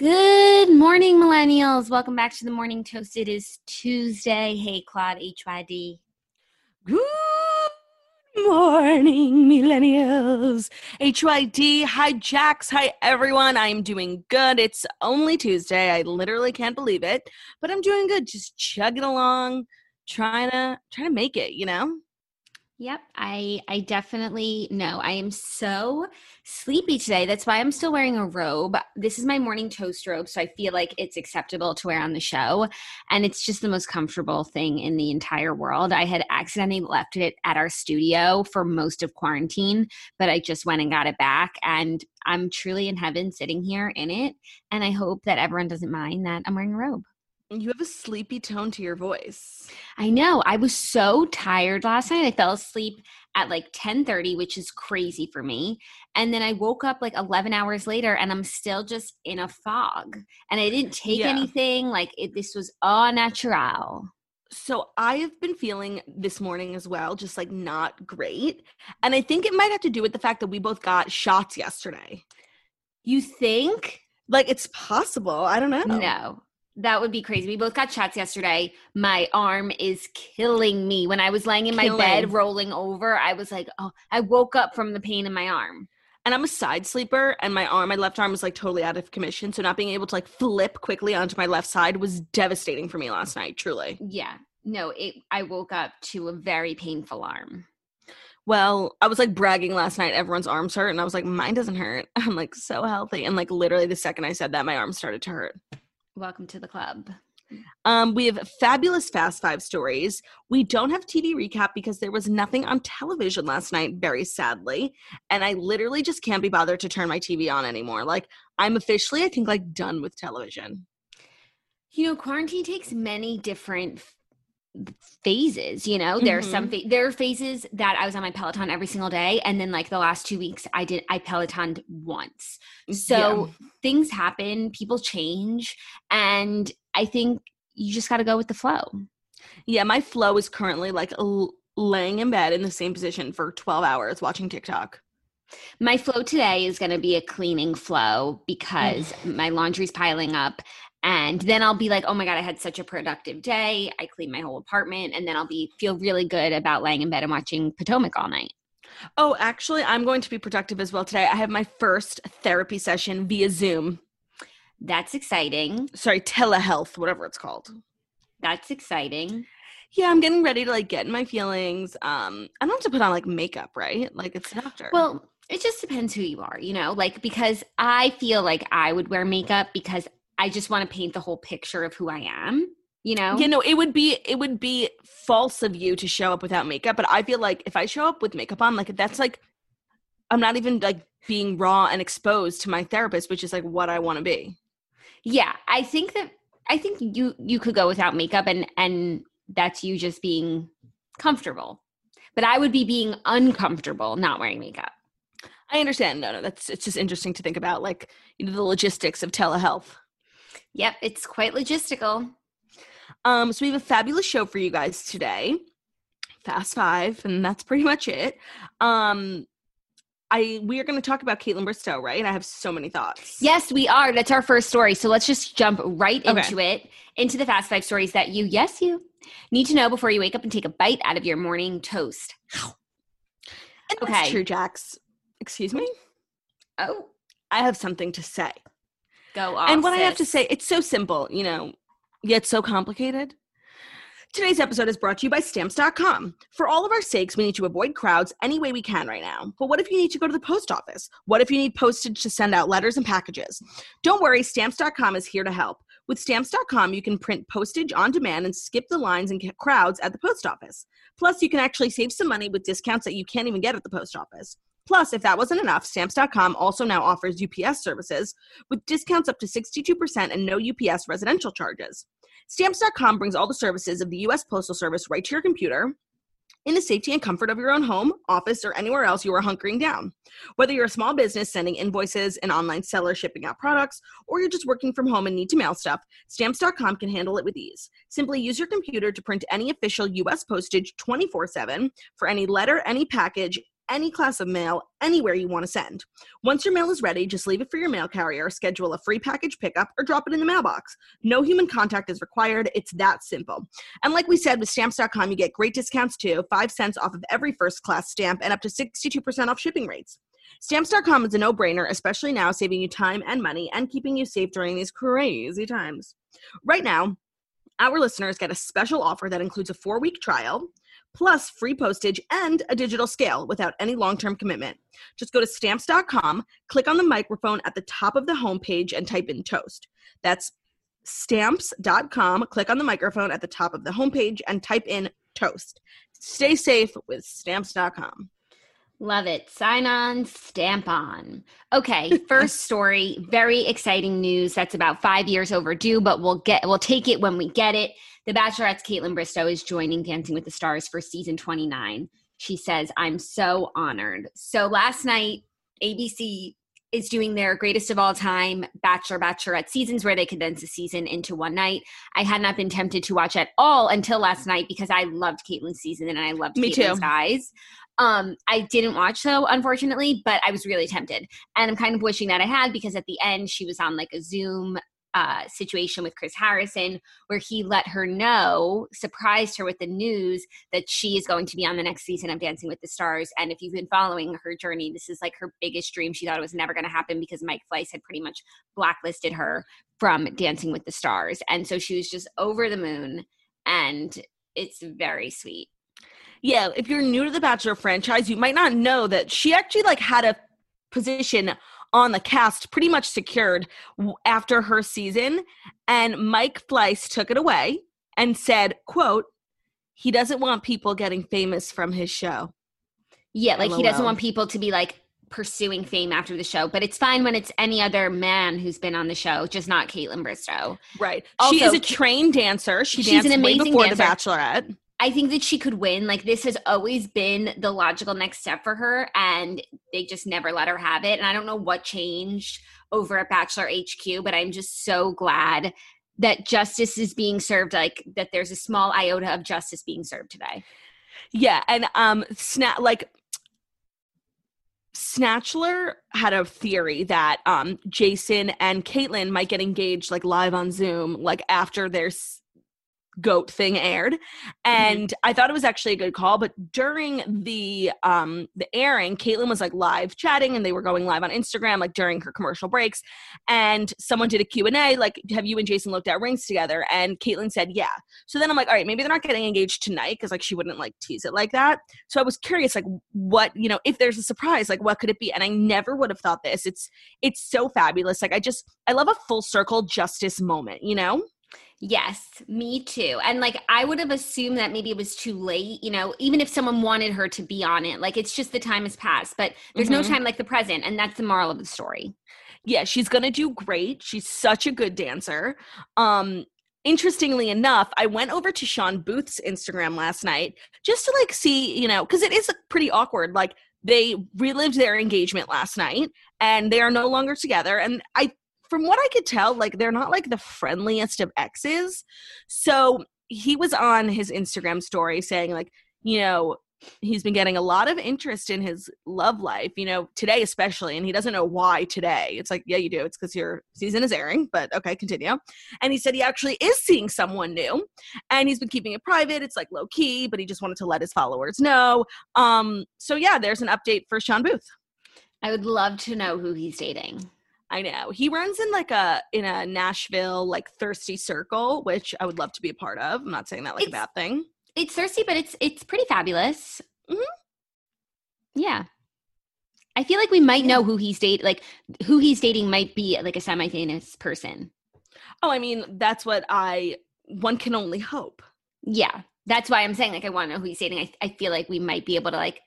Good morning, millennials. Welcome back to the Morning Toast. It is Tuesday. Hey, Claude, HYD. Good morning, millennials. HYD. Hi, Jax. Hi, everyone. I'm doing good. It's only Tuesday. I literally can't believe it, but I'm doing good. Just chugging along, trying to trying to make it. You know. Yep, I I definitely know. I am so sleepy today. That's why I'm still wearing a robe. This is my morning toast robe, so I feel like it's acceptable to wear on the show, and it's just the most comfortable thing in the entire world. I had accidentally left it at our studio for most of quarantine, but I just went and got it back, and I'm truly in heaven sitting here in it. And I hope that everyone doesn't mind that I'm wearing a robe. You have a sleepy tone to your voice. I know. I was so tired last night. I fell asleep at like 10:30, which is crazy for me. And then I woke up like 11 hours later and I'm still just in a fog. And I didn't take Yeah. anything. Like it, this was all natural. So I have been feeling this morning as well, just like not great. And I think it might have to do with the fact that we both got shots yesterday. You think? Like it's possible. I don't know. No. That would be crazy. We both got shots yesterday. My arm is killing me. When I was laying in my bed rolling over, I was like, "Oh, I woke up from the pain in my arm." And I'm a side sleeper, and my arm, my left arm was like totally out of commission. So not being able to like flip quickly onto my left side was devastating for me last night, truly. Yeah. No, it I woke up to a very painful arm. Well, I was like bragging last night, everyone's arms hurt, and I was like, mine doesn't hurt. I'm like so healthy. And like literally the second I said that, my arm started to hurt. Welcome to the club. Um, we have fabulous Fast Five stories. We don't have TV recap because there was nothing on television last night, very sadly. And I literally just can't be bothered to turn my TV on anymore. Like, I'm officially, I think, like done with television. You know, quarantine takes many different f- phases, you know. There are some mm-hmm. fa- there are phases that I was on my Peloton every single day and then like the last 2 weeks I did I Pelotoned once. Mm, so things happen, people change, and I think you just got to go with the flow. Yeah, my flow is currently like l- laying in bed in the same position for 12 hours watching TikTok. My flow today is going to be a cleaning flow because my laundry's piling up. And then I'll be like, oh my God, I had such a productive day. I cleaned my whole apartment. And then I'll be feel really good about laying in bed and watching Potomac all night. Oh, actually, I'm going to be productive as well today. I have my first therapy session via Zoom. That's exciting. Sorry, telehealth, whatever it's called. That's exciting. Yeah, I'm getting ready to like get in my feelings. Um, I don't have to put on like makeup, right? Like it's after. Well, it just depends who you are, you know, like because I feel like I would wear makeup because I just want to paint the whole picture of who I am, you know? you know, it would be it would be false of you to show up without makeup, but I feel like if I show up with makeup on, like that's like I'm not even like being raw and exposed to my therapist, which is like what I want to be. Yeah, I think that I think you you could go without makeup and and that's you just being comfortable. But I would be being uncomfortable not wearing makeup. I understand. No, no, that's it's just interesting to think about, like you know, the logistics of telehealth. Yep, it's quite logistical. Um, so we have a fabulous show for you guys today. Fast Five, and that's pretty much it. Um, I we are going to talk about Kaitlyn Bristowe, right? I have so many thoughts. Yes, we are. That's our first story. So let's just jump right Okay. into it, into the fast five stories that you, yes, you need to know before you wake up and take a bite out of your morning toast. And Okay. True, Jax. Excuse me. Oh, I have something to say. Go off. and what I have to say, it's so simple, you know, yet so complicated. Today's episode is brought to you by Stamps.com. For all of our sakes, we need to avoid crowds any way we can right now. But what if you need to go to the post office? What if you need postage to send out letters and packages? Don't worry, Stamps.com is here to help. With Stamps.com, you can print postage on demand and skip the lines and get crowds at the post office. Plus, you can actually save some money with discounts that you can't even get at the post office. Plus, if that wasn't enough, Stamps.com also now offers UPS services with discounts up to 62% and no UPS residential charges. Stamps.com brings all the services of the U.S. Postal Service right to your computer in the safety and comfort of your own home, office, or anywhere else you are hunkering down. Whether you're a small business sending invoices, an online seller shipping out products, or you're just working from home and need to mail stuff, Stamps.com can handle it with ease. Simply use your computer to print any official U.S. postage 24 7 for any letter, any package, any class of mail, anywhere you want to send. Once your mail is ready, just leave it for your mail carrier, schedule a free package pickup, or drop it in the mailbox. No human contact is required. It's that simple. And like we said, with stamps.com, you get great discounts too 5 cents off of every first class stamp and up to 62% off shipping rates. Stamps.com is a no brainer, especially now, saving you time and money and keeping you safe during these crazy times. Right now, our listeners get a special offer that includes a four week trial, plus free postage and a digital scale without any long term commitment. Just go to stamps.com, click on the microphone at the top of the homepage, and type in toast. That's stamps.com, click on the microphone at the top of the homepage, and type in toast. Stay safe with stamps.com. Love it. Sign on, stamp on. Okay, first story, very exciting news. That's about five years overdue, but we'll get we'll take it when we get it. The Bachelorette's Kaitlyn Bristowe is joining Dancing with the Stars for season 29. She says, I'm so honored. So last night, ABC is doing their greatest of all time Bachelor Bachelorette seasons where they condense a season into one night. I had not been tempted to watch at all until last night because I loved Kaitlyn's season and I loved Me Kaitlyn's too. guys. Um, I didn't watch though, unfortunately, but I was really tempted. And I'm kind of wishing that I had because at the end she was on like a Zoom uh, situation with Chris Harrison where he let her know, surprised her with the news that she is going to be on the next season of Dancing with the Stars. And if you've been following her journey, this is like her biggest dream. She thought it was never going to happen because Mike Fleiss had pretty much blacklisted her from Dancing with the Stars. And so she was just over the moon. And it's very sweet. Yeah, if you're new to the Bachelor franchise, you might not know that she actually like had a position on the cast pretty much secured after her season and Mike Fleiss took it away and said, quote, he doesn't want people getting famous from his show. Yeah, like he doesn't want people to be like pursuing fame after the show, but it's fine when it's any other man who's been on the show, just not Kaitlyn Bristowe. Right. Also, she is a trained dancer. She She's danced an way amazing before dancer. the Bachelorette. I think that she could win. Like this has always been the logical next step for her, and they just never let her have it. And I don't know what changed over at Bachelor HQ, but I'm just so glad that justice is being served. Like that, there's a small iota of justice being served today. Yeah, and um sna- like Snatchler had a theory that um Jason and Kaitlyn might get engaged like live on Zoom like after their goat thing aired and i thought it was actually a good call but during the um the airing kaitlyn was like live chatting and they were going live on instagram like during her commercial breaks and someone did a q&a like have you and jason looked at rings together? And kaitlyn said yeah. So then i'm like all right maybe they're not getting engaged tonight because like she wouldn't like tease it like that. So i was curious like what you know if there's a surprise like what could it be? And i never would have thought this. It's it's so fabulous. Like i just i love a full circle justice moment you know Yes, me too. And like I would have assumed that maybe it was too late, you know, even if someone wanted her to be on it. Like it's just the time has passed, but there's no Mhm. time like the present, and that's the moral of the story. yeah she's gonna do great she's such a good dancer um interestingly enough i went over to shawn booth's instagram last night just to like see you know because it is pretty awkward like they relived their engagement last night and they are no longer together and i from what i could tell like they're not like the friendliest of exes so he was on his instagram story saying like you know he's been getting a lot of interest in his love life, you know, today especially, and he doesn't know why today. It's like, yeah, you do. It's because your season is airing, but okay, continue. And he said he actually is seeing someone new, and he's been keeping it private. It's like low key, but he just wanted to let his followers know. Um, so yeah, there's an update for Shawn Booth. I would love to know who he's dating. I know. He runs in like a in a Nashville like thirsty circle, which I would love to be a part of. I'm not saying that like It's- a bad thing. It's thirsty, but it's it's pretty fabulous. Mhm. Yeah. I feel like we might know who he's dating. Like who he's dating might be like a semi-famous person. Oh, I mean, that's what I one can only hope. Yeah, that's why I'm saying like I want to know who he's dating. I I feel like we might be able to like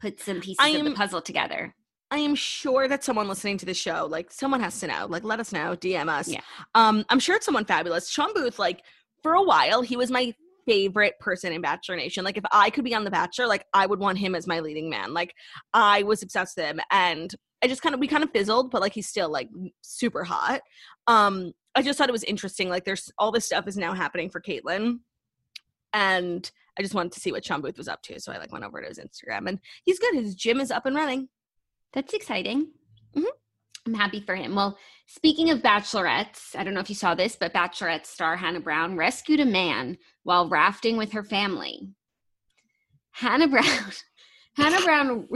put some pieces of the puzzle together. I am sure that someone listening to the show, like someone has to know. Like, let us know, DM us. Yeah. Um, I'm sure it's someone fabulous. Shawn Booth, like for a while, he was my favorite person in Bachelor Nation. Like, if I could be on The Bachelor, like I would want him as my leading man. Like, I was obsessed with him, and I just kind of we kind of fizzled, but like he's still like super hot. Um, I just thought it was interesting. Like, there's all this stuff is now happening for Kaitlyn, and I just wanted to see what Shawn Booth was up to. So I like went over to his Instagram, and he's good. His gym is up and running. That's exciting. Mhm. I'm happy for him. Well, speaking of bachelorettes, I don't know if you saw this, but Bachelorette star Hannah Brown rescued a man while rafting with her family. Hannah Brown, Hannah Brown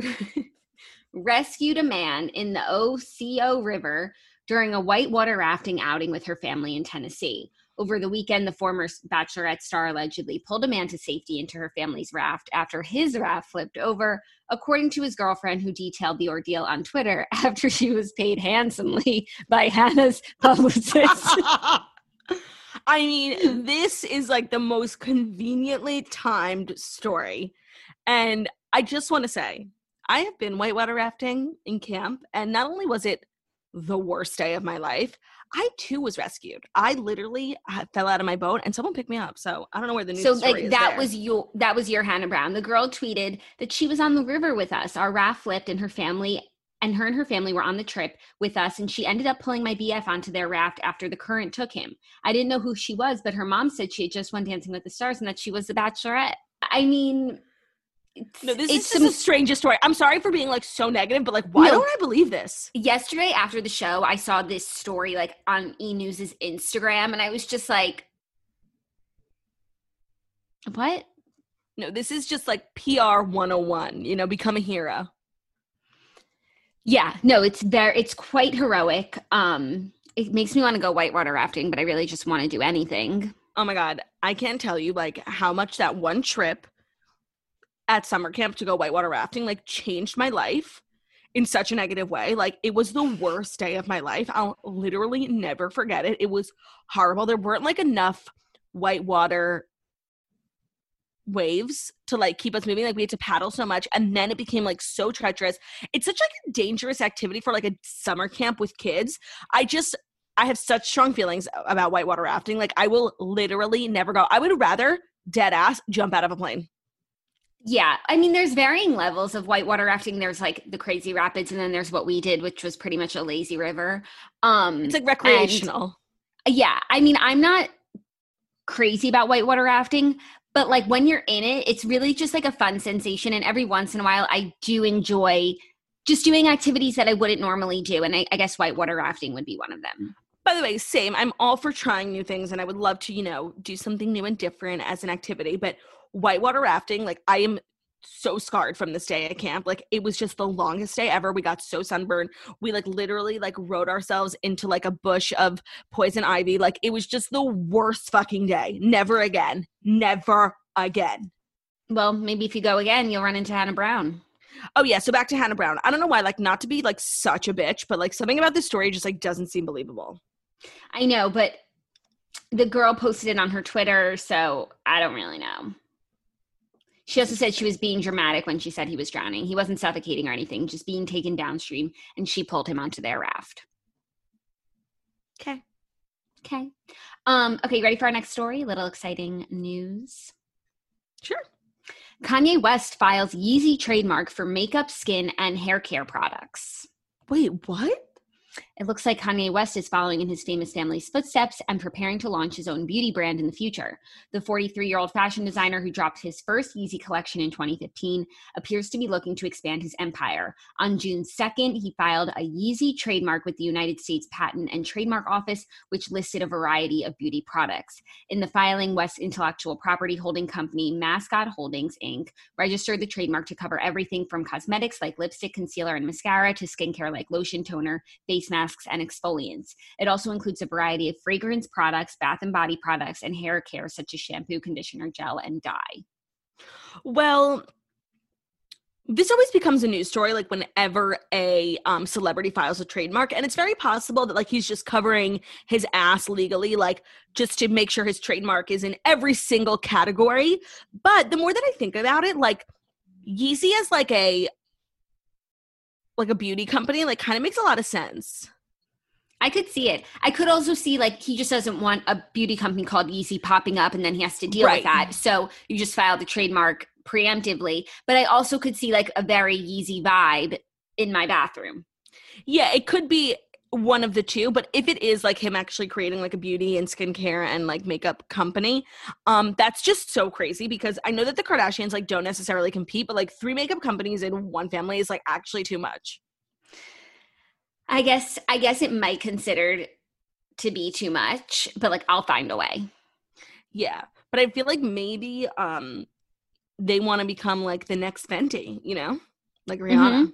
rescued a man in the Ocoee River during a whitewater rafting outing with her family in Tennessee. Over the weekend, the former Bachelorette star allegedly pulled a man to safety into her family's raft after his raft flipped over according to his girlfriend, who detailed the ordeal on Twitter after she was paid handsomely by Hannah's publicist. I mean, this is like the most conveniently timed story. And I just want to say, I have been whitewater rafting in camp, and not only was it the worst day of my life, I too was rescued. I literally uh, fell out of my boat and someone picked me up. So I don't know where the news so like is that was your that was your Hannah Brown. The girl tweeted that she was on the river with us. Our raft flipped and her family and her and her family were on the trip with us and she ended up pulling my BF onto their raft after the current took him. I didn't know who she was, but her mom said she had just won Dancing with the Stars and that she was the bachelorette. I mean No, this it's is the strangest story. I'm sorry for being like so negative, but like, why No. don't I believe this? yesterday after the show, I saw this story like on E News's Instagram, and I was just like, "What?" No, this is just like PR 101, you know, become a hero. Yeah, no, it's very, it's quite heroic. Um, it makes me want to go whitewater rafting, but I really just want to do anything. Oh my god, I can't tell you like how much that one trip at summer camp to go whitewater rafting like changed my life in such a negative way. Like it was the worst day of my life. I'll literally never forget it. It was horrible. There weren't like enough whitewater waves to like keep us moving like we had to paddle so much and then it became like so treacherous it's such like a dangerous activity for like a summer camp with kids i just i have such strong feelings about whitewater rafting like i will literally never go i would rather dead ass jump out of a plane Yeah, I mean, there's varying levels of whitewater rafting. There's like the crazy rapids, and then there's what we did, which was pretty much a lazy river. Um, it's like recreational yeah i mean i'm not crazy about whitewater rafting but like when you're in it it's really just like a fun sensation and every once in a while i do enjoy just doing activities that i wouldn't normally do and i, I guess whitewater rafting would be one of them by the way same i'm all for trying new things and i would love to you know do something new and different as an activity but whitewater rafting like i am so scarred from this day at camp like it was just the longest day ever we got so sunburned we like literally like rode ourselves into like a bush of poison ivy like it was just the worst fucking day never again never again. Well maybe if you go again you'll run into hannah brown. Oh yeah so back to hannah brown. I don't know why like not to be like such a bitch but like something about this story just like doesn't seem believable. I know but the girl posted it on her twitter so i don't really know she also said she was being dramatic when she said he was drowning. He wasn't suffocating or anything, just being taken downstream, and she pulled him onto their raft. okay Okay. Um, okay, ready for our next story? A little exciting news. sure Kanye West files Yeezy trademark for makeup, skin, and hair care products. wait what It looks like Kanye West is following in his famous family's footsteps and preparing to launch his own beauty brand in the future. The 43 year old fashion designer who dropped his first Yeezy collection in 2015 appears to be looking to expand his empire. On June 2nd, he filed a Yeezy trademark with the United States Patent and Trademark Office, which listed a variety of beauty products. In the filing, West's intellectual property holding company, Mascot Holdings Inc., registered the trademark to cover everything from cosmetics like lipstick, concealer, and mascara to skincare like lotion, toner, face masks, and exfoliants. It also includes a variety of fragrance products, bath and body products, and hair care such as shampoo, conditioner, gel, and dye. Well, this always becomes a news story like whenever a um, celebrity files a trademark and it's very possible that like he's just covering his ass legally like just to make sure his trademark is in every single category but the more that i think about it like yeezy is like a like a beauty company like kind of makes a lot of sense I could see it. I could also see like he just doesn't want a beauty company called Yeezy popping up and then he has to deal Right. with that. So you just file the trademark preemptively. But I also could see like a very Yeezy vibe in my bathroom. yeah it could be one of the two but if it is like him actually creating like a beauty and skincare and like makeup company um that's just so crazy because i know that the kardashians like don't necessarily compete but like three makeup companies in one family is like actually too much I guess I guess it might considered to be too much, but like I'll find a way. yeah but i feel like maybe um they want to become like the next fenty you know like rihanna Mhm.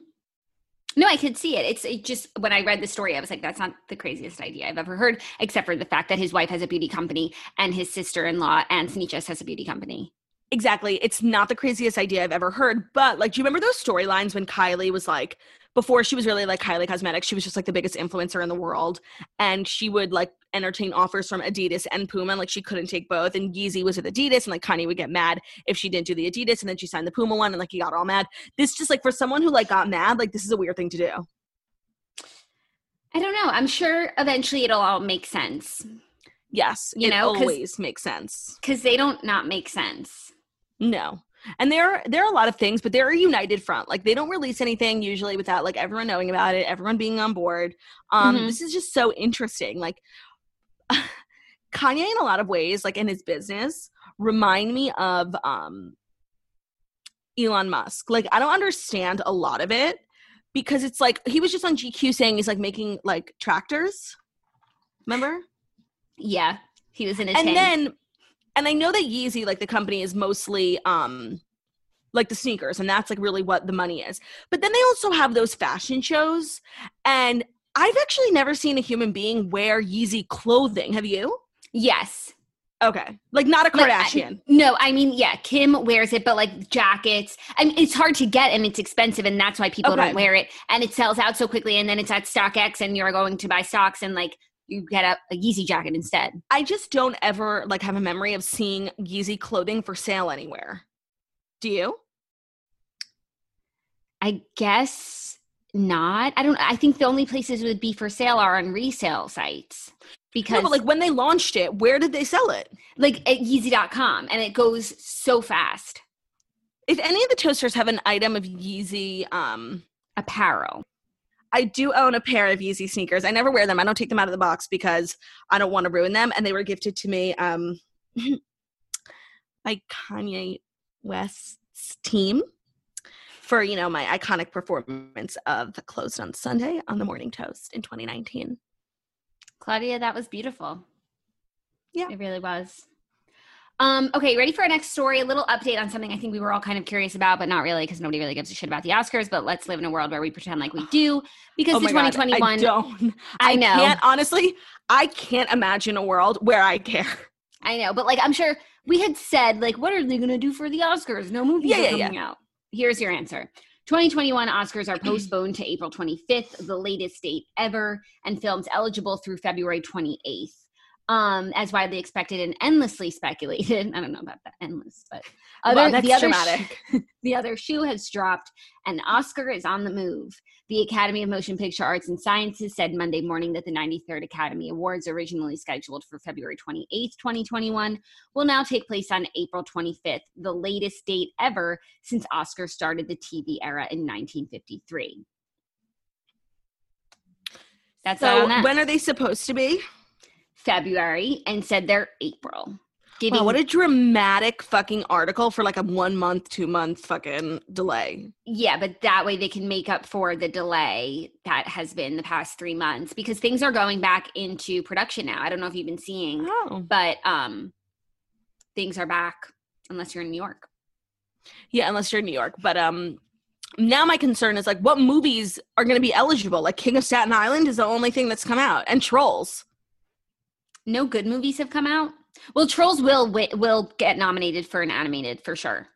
No, I could see it. It's it just when I read the story, I was like, that's not the craziest idea I've ever heard, except for the fact that his wife has a beauty company and his sister in law and Sneeches has a beauty company. Exactly. It's not the craziest idea I've ever heard, but like, do you remember those storylines when Kylie was like, before she was really like Kylie Cosmetics, she was just like the biggest influencer in the world, and she would like entertain offers from Adidas and Puma, and like she couldn't take both. And Yeezy was with Adidas, and like Kanye would get mad if she didn't do the Adidas, and then she signed the Puma one, and like he got all mad. This just like for someone who like got mad, like this is a weird thing to do. I don't know. I'm sure eventually it'll all make sense Yes, You it know, always makes sense. because they don't not make sense. No. And there there are a lot of things, but they're a united front. Like they don't release anything usually without like everyone knowing about it, everyone being on board. Um Mhm. this is just so interesting. Like Kanye in a lot of ways, like in his business, remind me of um Elon Musk. Like I don't understand a lot of it because it's like he was just on GQ saying he's like making like tractors. Remember? Yeah, he was in a and tank. then and i know that yeezy like the company is mostly um like the sneakers and that's like really what the money is but then they also have those fashion shows and i've actually never seen a human being wear yeezy clothing have you yes, okay like not a Like, kardashian no, I mean, yeah, Kim wears it, but like jackets. I mean, it's hard to get and it's expensive, and that's why people Okay. don't wear it. And it sells out so quickly, and then it's at StockX, and you're going to buy stocks, and like you get a, a Yeezy jacket instead. i just don't ever like have a memory of seeing yeezy clothing for sale anywhere do you I guess not. I don't. I think the only places it would be for sale are on resale sites because no, but like when they launched it where did they sell it like at Yeezy.com, and it goes so fast. if any of the toasters have an item of yeezy um Apparel. I do own a pair of Yeezy sneakers. I never wear them. I don't take them out of the box because I don't want to ruin them. And they were gifted to me um, by Kanye West's team for, you know, my iconic performance of Closed on Sunday on the Morning Toast in 2019. Claudia, that was beautiful. Yeah. It really was. Um, okay, ready for our next story? A little update on something I think we were all kind of curious about, but not really because nobody really gives a shit about the Oscars. But let's live in a world where we pretend like we do because Oh the my God, 2021. I don't. I know. Can't, honestly, I can't imagine a world where I care. I know, but like I'm sure we had said, like, what are they gonna do for the Oscars? No movies Yeah, are yeah, coming out. Here's your answer. 2021 Oscars are postponed to April 25th, the latest date ever, and films eligible through February 28th. Um, as widely expected and endlessly speculated. I don't know about that endless, but other, that's the other dramatic. the other shoe has dropped, and Oscar is on the move. The Academy of Motion Picture Arts and Sciences said Monday morning that the 93rd Academy Awards, originally scheduled for February 28th, 2021, will now take place on April 25th, the latest date ever since Oscar started the TV era in 1953. That's So that. when are they supposed to be? February and said they're April. Giving Wow, what a dramatic fucking article for like a one month, two month fucking delay. Yeah, but that way they can make up for the delay that has been the past three months because things are going back into production now. I don't know if you've been seeing, Oh. but um, things are back unless you're in New York. Yeah, unless you're in New York. But um now my concern is like what movies are gonna be eligible? Like King of Staten Island is the only thing that's come out. And Trolls. No good movies have come out. Well, Trolls will will get nominated for an animated for sure.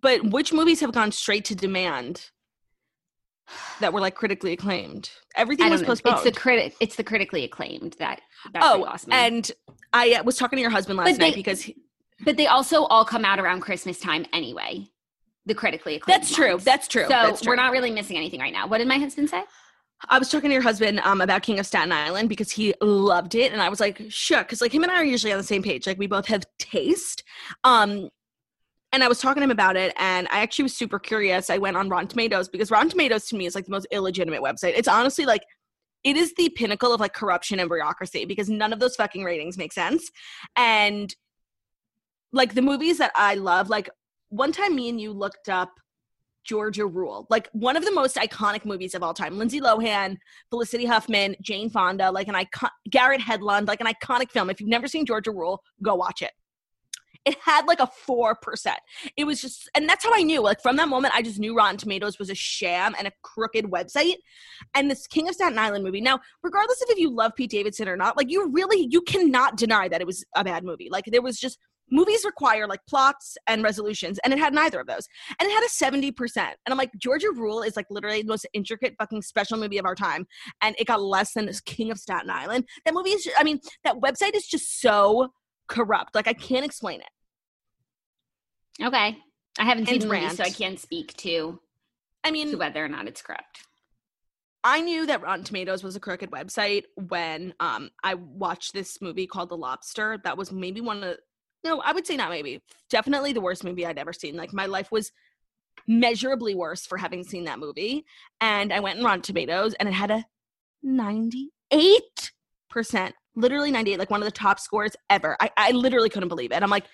But which movies have gone straight to demand that were like critically acclaimed? Everything was know. postponed. It's the critic. It's the critically acclaimed that. What oh, lost me. and I uh, was talking to your husband last night because he, but they also all come out around Christmas time anyway. The critically acclaimed. that's true. That's true. So that's true. we're not really missing anything right now. What did my husband say? I was talking to your husband um, about King of Staten Island because he loved it, and I was like, "Sure," because like him and I are usually on the same page. Like we both have taste. Um, and I was talking to him about it, and I actually was super curious. I went on Rotten Tomatoes because Rotten Tomatoes to me is like the most illegitimate website. It's honestly like it is the pinnacle of like corruption and bureaucracy because none of those fucking ratings make sense. And like the movies that I love, like one time me and you looked up Georgia Rule, like one of the most iconic movies of all time. Lindsay Lohan, Felicity Huffman, Jane Fonda, like an icon, Garrett Hedlund, like an iconic film. If you've never seen Georgia Rule, go watch it. It had like a 4%. It was just, and that's how I knew. Like from that moment, I just knew Rotten Tomatoes was a sham and a crooked website. And this King of Staten Island movie, now, regardless of if you love Pete Davidson or not, like you really, you cannot deny that it was a bad movie. Like there was just, movies require like plots and resolutions, and it had neither of those. And it had a 70%. And I'm like, Georgia Rule is like literally the most intricate fucking special movie of our time. And it got less than this King of Staten Island. That movie is, I mean, that website is just so corrupt. Like, I can't explain it. Okay. I haven't seen the movie, so I can't speak to, I to mean, whether or not it's corrupt I knew that Rotten Tomatoes was a crooked website when um I watched this movie called The Lobster. That was maybe one of no, I would say not maybe. Definitely the worst movie I'd ever seen. Like my life was measurably worse for having seen that movie. And I went in Rotten Tomatoes and it had a 98%. Literally 98, like one of the top scores ever. I, I literally couldn't believe it. I'm like,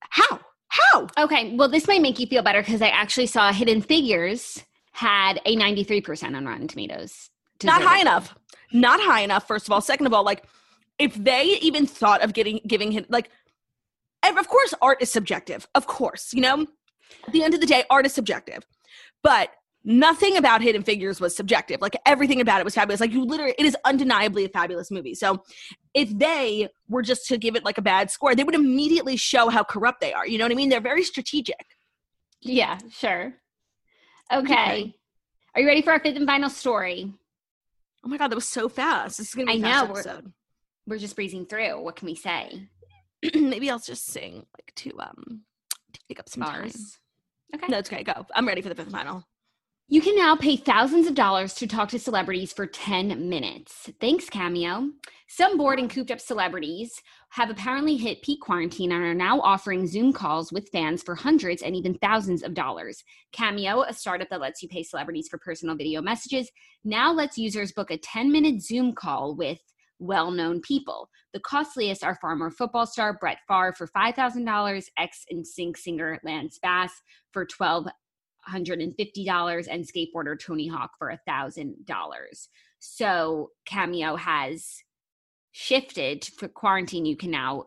how? How? Okay. Well, this might make you feel better because I actually saw Hidden Figures had a 93% on Rotten Tomatoes. not high Deservedly. enough not high enough first of all second of all like if they even thought of getting giving him like and of course art is subjective of course you know? At the end of the day art is subjective. But nothing about hidden figures was subjective. Like everything about it was fabulous. Like you literally it is undeniably a fabulous movie. So if they were just to give it like a bad score they would immediately show how corrupt they are you know what i mean? They're very strategic. Yeah, sure. Okay. Okay. Are you ready for our fifth and final story? oh my god that was so fast. This is gonna be I a fast know, episode We're just breezing through. What can we say? maybe i'll just sing like to um take up some time Okay. No, it's okay. Go. I'm ready for the fifth and final. You can now pay thousands of dollars to talk to celebrities for 10 minutes. Thanks, Cameo. Some bored and cooped up celebrities have apparently hit peak quarantine and are now offering Zoom calls with fans for hundreds and even thousands of dollars. Cameo, a startup that lets you pay celebrities for personal video messages, now lets users book a 10 minute Zoom call with well known people. The costliest are former football star Brett Favre for $5,000, ex NSYNC singer Lance Bass for 12 $150 and skateboarder Tony Hawk for $1,000. So Cameo has shifted for quarantine. You can now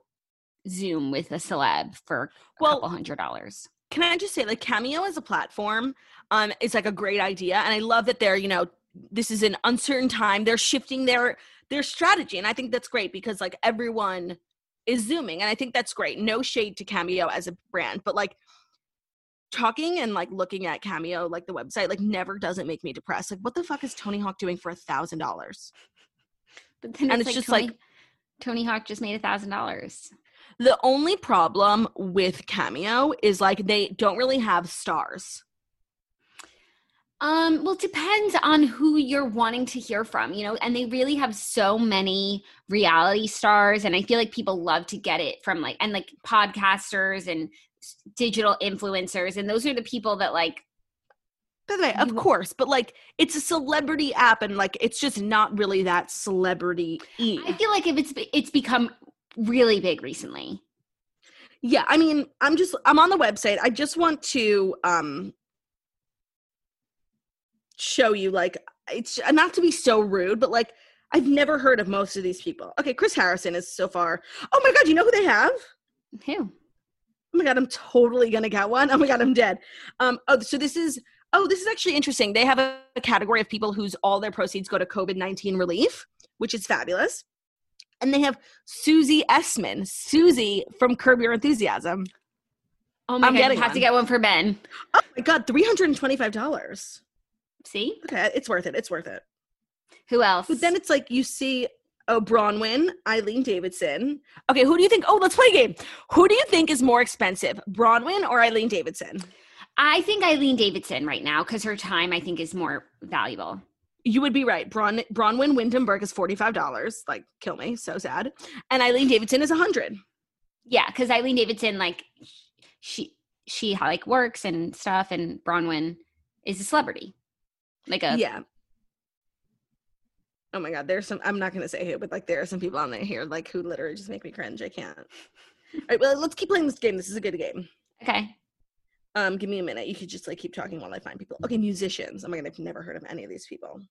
Zoom with a celeb for a Well- couple hundred dollars. Can I just say, like, Cameo as a platform, um, is like a great idea, and I love that they're, you know, this is an uncertain time. They're shifting their their strategy, and I think that's great because like everyone is zooming, and I think that's great. No shade to Cameo as a brand, but like talking and like looking at Cameo, like the website, like never doesn't make me depressed. Like, what the fuck is Tony Hawk doing for a thousand dollars? But then And it's, it's like just Tony, like- Tony Hawk just made a thousand dollars. The only problem with Cameo is like they don't really have stars. Um, well, it depends on who you're wanting to hear from, you know, and they really have so many reality stars, and I feel like people love to get it from like and like podcasters and digital influencers, and those are the people that like By the way, of course, but like it's a celebrity app and like it's just not really that celebrity I feel like if it's it's become really big recently. Yeah, I mean, I'm just I'm on the website. I just want to um show you like it's not to be so rude, but like I've never heard of most of these people. Okay, Chris Harrison is so far. Oh my god, you know who they have? Who? Oh my god, I'm totally gonna get one. Oh my god, I'm dead. Um, oh, so this is oh, this is actually interesting. They have a, a category of people whose all their proceeds go to COVID nineteen relief, which is fabulous. And they have Susie Essman, Susie from Curb Your Enthusiasm. Oh my god I'm god, you have to get one for Ben. Oh my god, three hundred and twenty-five dollars. See? Okay, it's worth it. It's worth it. Who else? But then it's like you see oh Bronwyn, Eileen Davidson. Okay, who do you think? Oh, let's play a game. Who do you think is more expensive, Bronwyn or Eileen Davidson? I think Eileen Davidson right now because her time I think is more valuable. You would be right. Bron Bronwyn Windham is forty-five dollars. Like, kill me. So sad. And Eileen Davidson is a hundred. Yeah, because Eileen Davidson like she she like works and stuff, and Bronwyn is a celebrity, like a Yeah. Oh my god, there's some. I'm not gonna say who, but like there are some people on there here like who literally just make me cringe. I can't. All right, well, let's keep playing this game. This is a good game. okay. Um, give me a minute. You could just like keep talking while I find people. Okay, musicians. Oh my god, I've never heard of any of these people.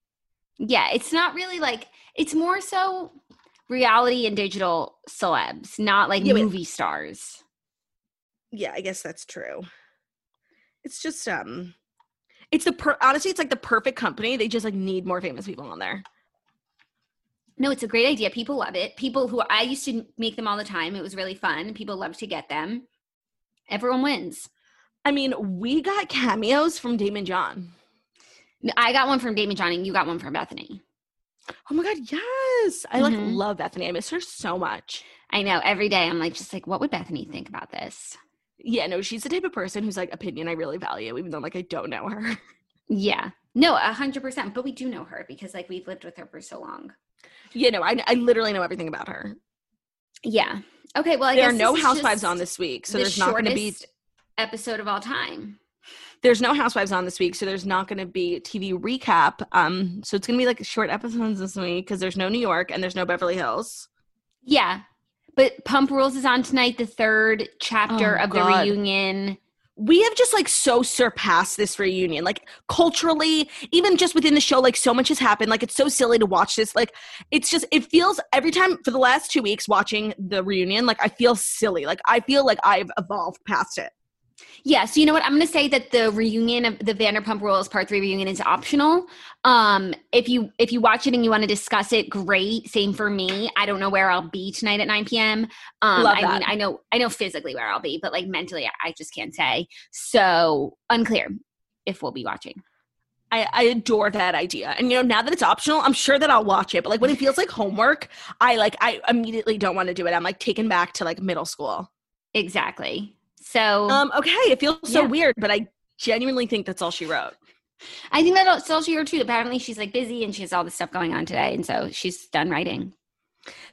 Yeah, it's not really like it's more so reality and digital celebs, not like Yeah, movie stars. Yeah, I guess that's true. It's just um, it's the per- honestly, it's like the perfect company. They just like need more famous people on there. No, it's a great idea. People love it. People who I used to make them all the time. It was really fun. People love to get them. Everyone wins. I mean, we got cameos from Daymond John. I got one from Daymond John and you got one from Bethany. Oh my god, yes! I like Mhm. love Bethany. I miss her so much. I know every day I'm like, just like, what would Bethany think about this? Yeah, no, she's the type of person whose like opinion I really value, even though like I don't know her. Yeah. No, a hundred percent. But we do know her because like we've lived with her for so long. yeah, no, I I literally know everything about her. Yeah. Okay. Well, I there are no housewives on this week, so the there's not going to be episode of all time. there's no housewives on this week, so there's not going to be a TV recap. Um, so it's going to be like short episodes this week because there's no New York and there's no Beverly Hills. Yeah. But Pump Rules is on tonight, the third chapter Oh, of God. the reunion. we have just like so surpassed this reunion like culturally even just within the show like so much has happened like it's so silly to watch this like it's just it feels every time for the last two weeks watching the reunion like i feel silly like i feel like i've evolved past it Yeah, so you know what? I'm going to say that the reunion of the Vanderpump Rules Part Three reunion is optional. Um, if you if you watch it and you want to discuss it, great. Same for me. I don't know where I'll be tonight at 9 p.m. Um, Love I mean, I know I know physically where I'll be, but like mentally, I, I just can't say. So unclear if we'll be watching. I, I adore that idea and you know now that it's optional i'm sure that i'll watch it but like when it feels like homework i like i immediately don't want to do it i'm like taken back to like middle school Exactly. So um okay it feels so Yeah. weird but i genuinely think that's all she wrote I think that's also here too. Apparently, she's like busy and she has all this stuff going on today, and so she's done writing.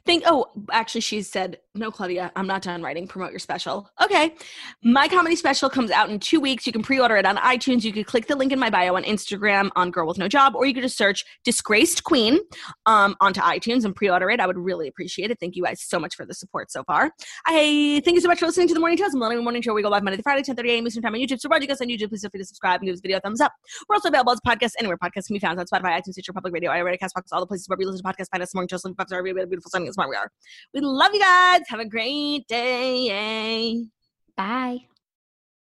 Think oh actually she said no claudia i'm not done writing. Promote your special. Okay. My comedy special comes out in two weeks. You can pre-order it on itunes. You could click the link in my bio on instagram on girl with no job or you could just search disgraced queen um, onto itunes and pre-order it. I would really appreciate it. Thank you guys so much for the support so far. I thank you so much for listening to the morning show the morning show. We go live monday to friday 10 30 a.m eastern time on youtube. So watching us on youtube. Please feel free to subscribe and give this video a thumbs up. We're also available as podcasts anywhere podcasts can be found on spotify itunes stitcher public radio iRadio, castbox all the places where we listen to podcasts. Find us morning show five star beautiful sunny and smart we are we love you guys. Have a great day. Bye.